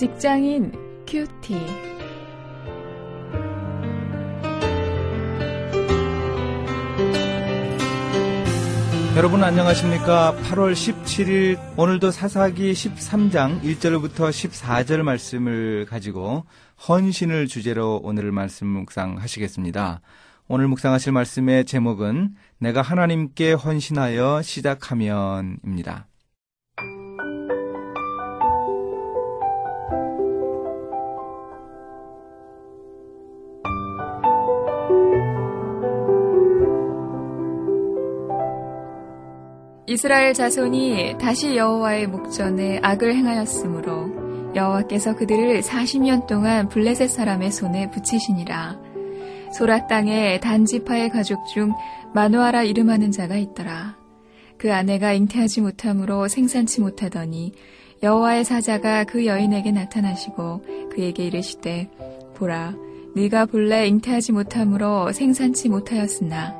직장인 큐티. 여러분 안녕하십니까? 8월 17일 오늘도 사사기 13장 1절부터 14절 말씀을 가지고 헌신을 주제로 오늘 말씀 묵상하시겠습니다. 오늘 묵상하실 말씀의 제목은 내가 하나님께 헌신하여 시작하면입니다. 이스라엘 자손이 다시 여호와의 목전에 악을 행하였으므로 여호와께서 그들을 40년 동안 블레셋 사람의 손에 붙이시니라. 소라 땅에 단지파의 가족 중 마누아라 이름하는 자가 있더라. 그 아내가 잉태하지 못함으로 생산치 못하더니 여호와의 사자가 그 여인에게 나타나시고 그에게 이르시되 보라 네가 본래 잉태하지 못함으로 생산치 못하였으나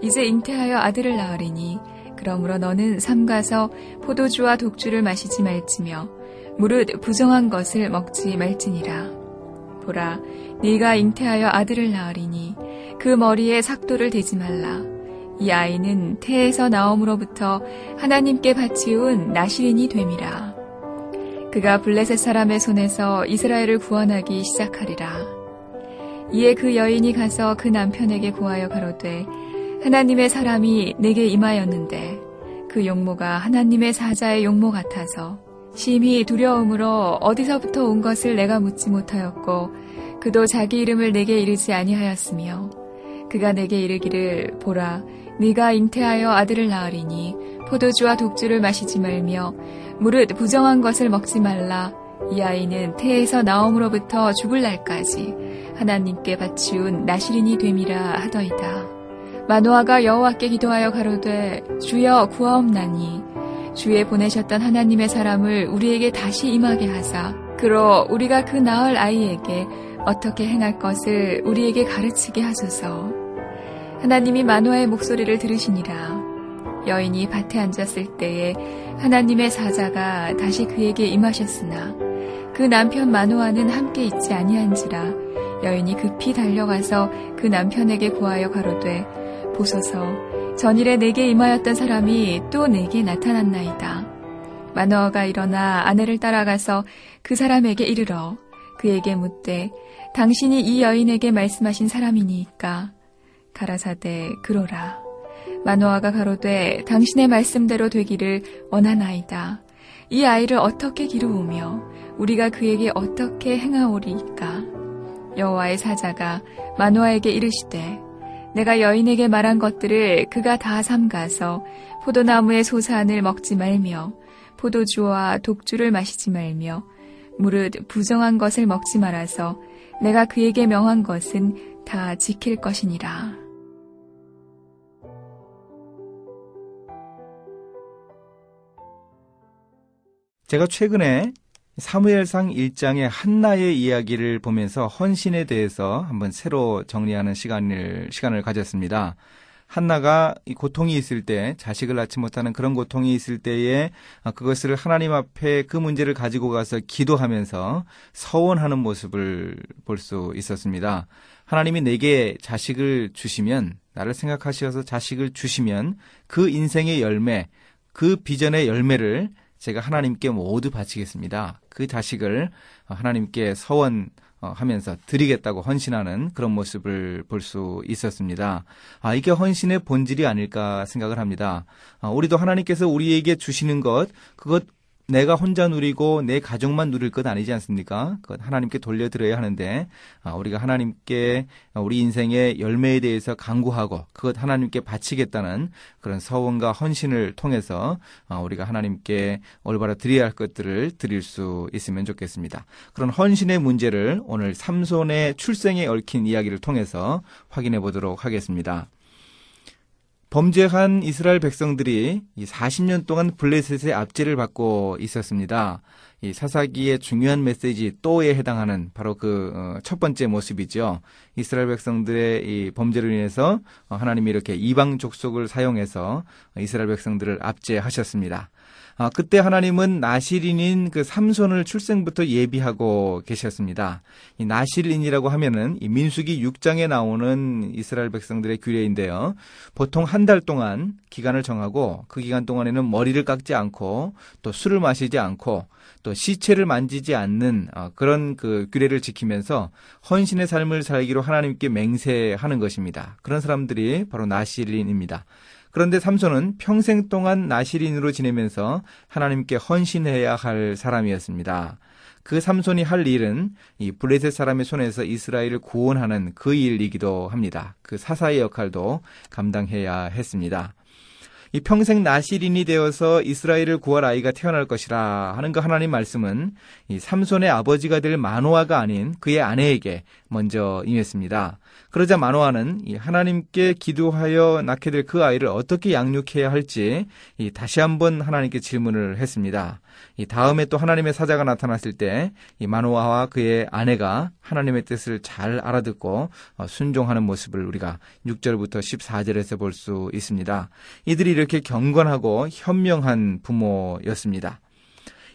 이제 잉태하여 아들을 낳으리니 그러므로 너는 삼가서 포도주와 독주를 마시지 말지며 무릇 부정한 것을 먹지 말지니라. 보라, 네가 잉태하여 아들을 낳으리니 그 머리에 삭도를 대지 말라. 이 아이는 태에서 나옴으로부터 하나님께 바치운 나시린이 됨이라. 그가 블레셋 사람의 손에서 이스라엘을 구원하기 시작하리라. 이에 그 여인이 가서 그 남편에게 고하여 가로되 하나님의 사람이 내게 임하였는데 그 용모가 하나님의 사자의 용모 같아서 심히 두려움으로 어디서부터 온 것을 내가 묻지 못하였고 그도 자기 이름을 내게 이르지 아니하였으며 그가 내게 이르기를 보라 네가 잉태하여 아들을 낳으리니 포도주와 독주를 마시지 말며 무릇 부정한 것을 먹지 말라 이 아이는 태에서 나옴으로부터 죽을 날까지 하나님께 바치운 나시린이 됨이라 하더이다. 마노아가 여호와께 기도하여 가로되 주여 구하옵나니 주에 보내셨던 하나님의 사람을 우리에게 다시 임하게 하사 그로 우리가 그 낳을 아이에게 어떻게 행할 것을 우리에게 가르치게 하소서. 하나님이 마노아의 목소리를 들으시니라. 여인이 밭에 앉았을 때에 하나님의 사자가 다시 그에게 임하셨으나 그 남편 마노아는 함께 있지 아니한지라 여인이 급히 달려가서 그 남편에게 구하여 가로되 보소서 전일에 내게 임하였던 사람이 또 내게 나타났나이다. 마너가 일어나 아내를 따라가서 그 사람에게 이르러 그에게 묻되 당신이 이 여인에게 말씀하신 사람이니까 가라사대 그로라. 마노아가 가로되 당신의 말씀대로 되기를 원하나이다. 이 아이를 어떻게 기르우며 우리가 그에게 어떻게 행하오리까? 여호와의 사자가 마노아에게 이르시되 내가 여인에게 말한 것들을 그가 다 삼가서 포도나무의 소산을 먹지 말며 포도주와 독주를 마시지 말며 무릇 부정한 것을 먹지 말아서 내가 그에게 명한 것은 다 지킬 것이니라. 제가 최근에 사무엘상 1장의 한나의 이야기를 보면서 헌신에 대해서 한번 새로 정리하는 시간을 시간을 가졌습니다. 한나가 고통이 있을 때 자식을 낳지 못하는 그런 고통이 있을 때에 그것을 하나님 앞에 그 문제를 가지고 가서 기도하면서 서원하는 모습을 볼 수 있었습니다. 하나님이 내게 자식을 주시면 나를 생각하셔서 자식을 주시면 그 인생의 열매, 그 비전의 열매를 제가 하나님께 모두 바치겠습니다. 그 자식을 하나님께 서원하면서 드리겠다고 헌신하는 그런 모습을 볼 수 있었습니다. 아, 이게 헌신의 본질이 아닐까 생각을 합니다. 아, 우리도 하나님께서 우리에게 주시는 것, 그것 내가 혼자 누리고 내 가족만 누릴 것 아니지 않습니까? 그것 하나님께 돌려드려야 하는데 아, 우리가 하나님께 우리 인생의 열매에 대해서 강구하고 그것 하나님께 바치겠다는 그런 서원과 헌신을 통해서 아, 우리가 하나님께 올바로 드려야 할 것들을 드릴 수 있으면 좋겠습니다. 그런 헌신의 문제를 오늘 삼손의 출생에 얽힌 이야기를 통해서 확인해 보도록 하겠습니다. 범죄한 이스라엘 백성들이 40년 동안 블레셋의 압제를 받고 있었습니다. 이 사사기의 중요한 메시지 또에 해당하는 바로 그첫 어, 번째 모습이죠. 이스라엘 백성들의 이 범죄로 인해서 하나님이 이렇게 이방 족속을 사용해서 이스라엘 백성들을 압제하셨습니다. 아, 그때 하나님은 나시린인 그 삼손을 출생부터 예비하고 계셨습니다. 이 나시린이라고 하면은 이 민수기 6장에 나오는 이스라엘 백성들의 규례인데요. 보통 한 달 동안 기간을 정하고 그 기간 동안에는 머리를 깎지 않고 또 술을 마시지 않고 또 시체를 만지지 않는 어, 그런 그 규례를 지키면서 헌신의 삶을 살기로 하나님께 맹세하는 것입니다. 그런 사람들이 바로 나시린입니다. 그런데 삼손은 평생 동안 나시린으로 지내면서 하나님께 헌신해야 할 사람이었습니다. 그 삼손이 할 일은 이 블레셋 사람의 손에서 이스라엘을 구원하는 그 일이기도 합니다. 그 사사의 역할도 감당해야 했습니다. 이 평생 나시린이 되어서 이스라엘을 구할 아이가 태어날 것이라 하는 그 하나님 말씀은 이 삼손의 아버지가 될 마노아가 아닌 그의 아내에게 먼저 임했습니다. 그러자 마노아는 이 하나님께 기도하여 낳게 될 그 아이를 어떻게 양육해야 할지 이 다시 한번 하나님께 질문을 했습니다. 이 다음에 또 하나님의 사자가 나타났을 때 이 마노아와 그의 아내가 하나님의 뜻을 잘 알아듣고 어, 순종하는 모습을 우리가 6절부터 14절에서 볼 수 있습니다. 이들이 이렇게 경건하고 현명한 부모였습니다.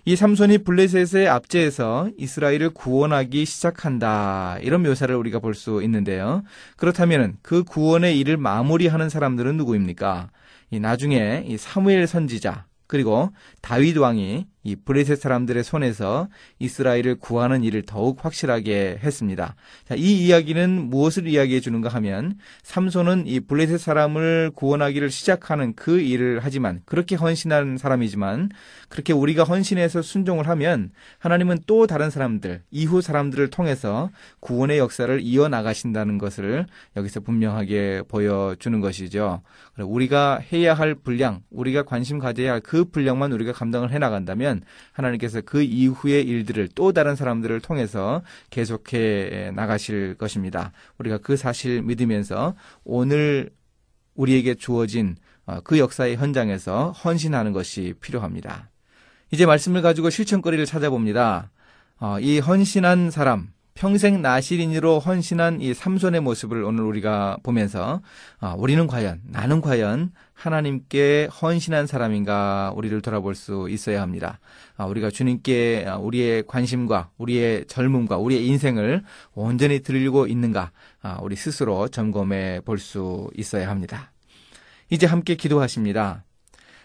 이 삼손이 블레셋의 압제에서 이스라엘을 구원하기 시작한다. 이런 묘사를 우리가 볼 수 있는데요. 그렇다면 그 구원의 일을 마무리하는 사람들은 누구입니까? 이 나중에 이 사무엘 선지자 그리고 다윗 왕이 이 브레셋 사람들의 손에서 이스라엘을 구하는 일을 더욱 확실하게 했습니다. 자, 이 이야기는 무엇을 이야기해 주는가 하면 삼손은 이 블레셋 사람을 구원하기를 시작하는 그 일을 하지만 그렇게 헌신한 사람이지만 그렇게 우리가 헌신해서 순종을 하면 하나님은 또 다른 사람들, 이후 사람들을 통해서 구원의 역사를 이어 나가신다는 것을 여기서 분명하게 보여주는 것이죠. 우리가 해야 할 분량, 우리가 관심 가져야 할 그 분량만 우리가 감당을 해 나간다면 되면 하나님께서 그 이후의 일들을 또 다른 사람들을 통해서 계속해 나가실 것입니다. 우리가 그 사실 믿으면서 오늘 우리에게 주어진 어, 그 역사의 현장에서 헌신하는 것이 필요합니다. 이제 말씀을 가지고 실천거리를 찾아봅니다. 어, 이 헌신한 사람, 평생 나시린으로 헌신한 이 삼손의 모습을 오늘 우리가 보면서 아, 우리는 과연 나는 과연 하나님께 헌신한 사람인가 우리를 돌아볼 수 있어야 합니다. 아, 우리가 주님께 우리의 관심과 우리의 젊음과 우리의 인생을 온전히 드리고 있는가 아, 우리 스스로 점검해 볼 수 있어야 합니다. 이제 함께 기도하십니다.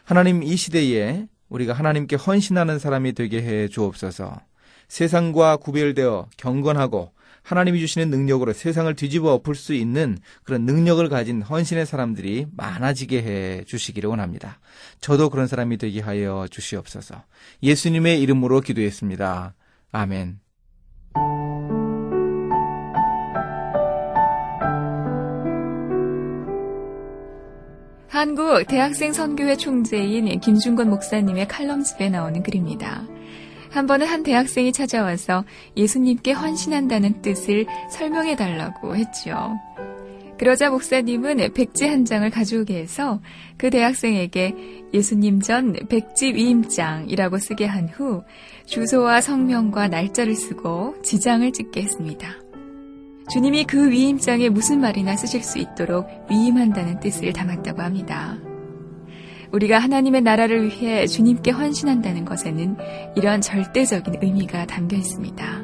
하나님 이 시대에 우리가 하나님께 헌신하는 사람이 되게 해 주옵소서. 세상과 구별되어 경건하고 하나님이 주시는 능력으로 세상을 뒤집어 엎을 수 있는 그런 능력을 가진 헌신의 사람들이 많아지게 해 주시기를 원합니다. 저도 그런 사람이 되게 하여 주시옵소서. 예수님의 이름으로 기도했습니다. 아멘. 한국 대학생 선교회 총재인 김준건 목사님의 칼럼집에 나오는 글입니다. 한 번은 한 대학생이 찾아와서 예수님께 헌신한다는 뜻을 설명해 달라고 했죠. 그러자 목사님은 백지 한 장을 가져오게 해서 그 대학생에게 예수님 전 백지 위임장이라고 쓰게 한 후 주소와 성명과 날짜를 쓰고 지장을 찍게 했습니다. 주님이 그 위임장에 무슨 말이나 쓰실 수 있도록 위임한다는 뜻을 담았다고 합니다. 우리가 하나님의 나라를 위해 주님께 헌신한다는 것에는 이런 절대적인 의미가 담겨 있습니다.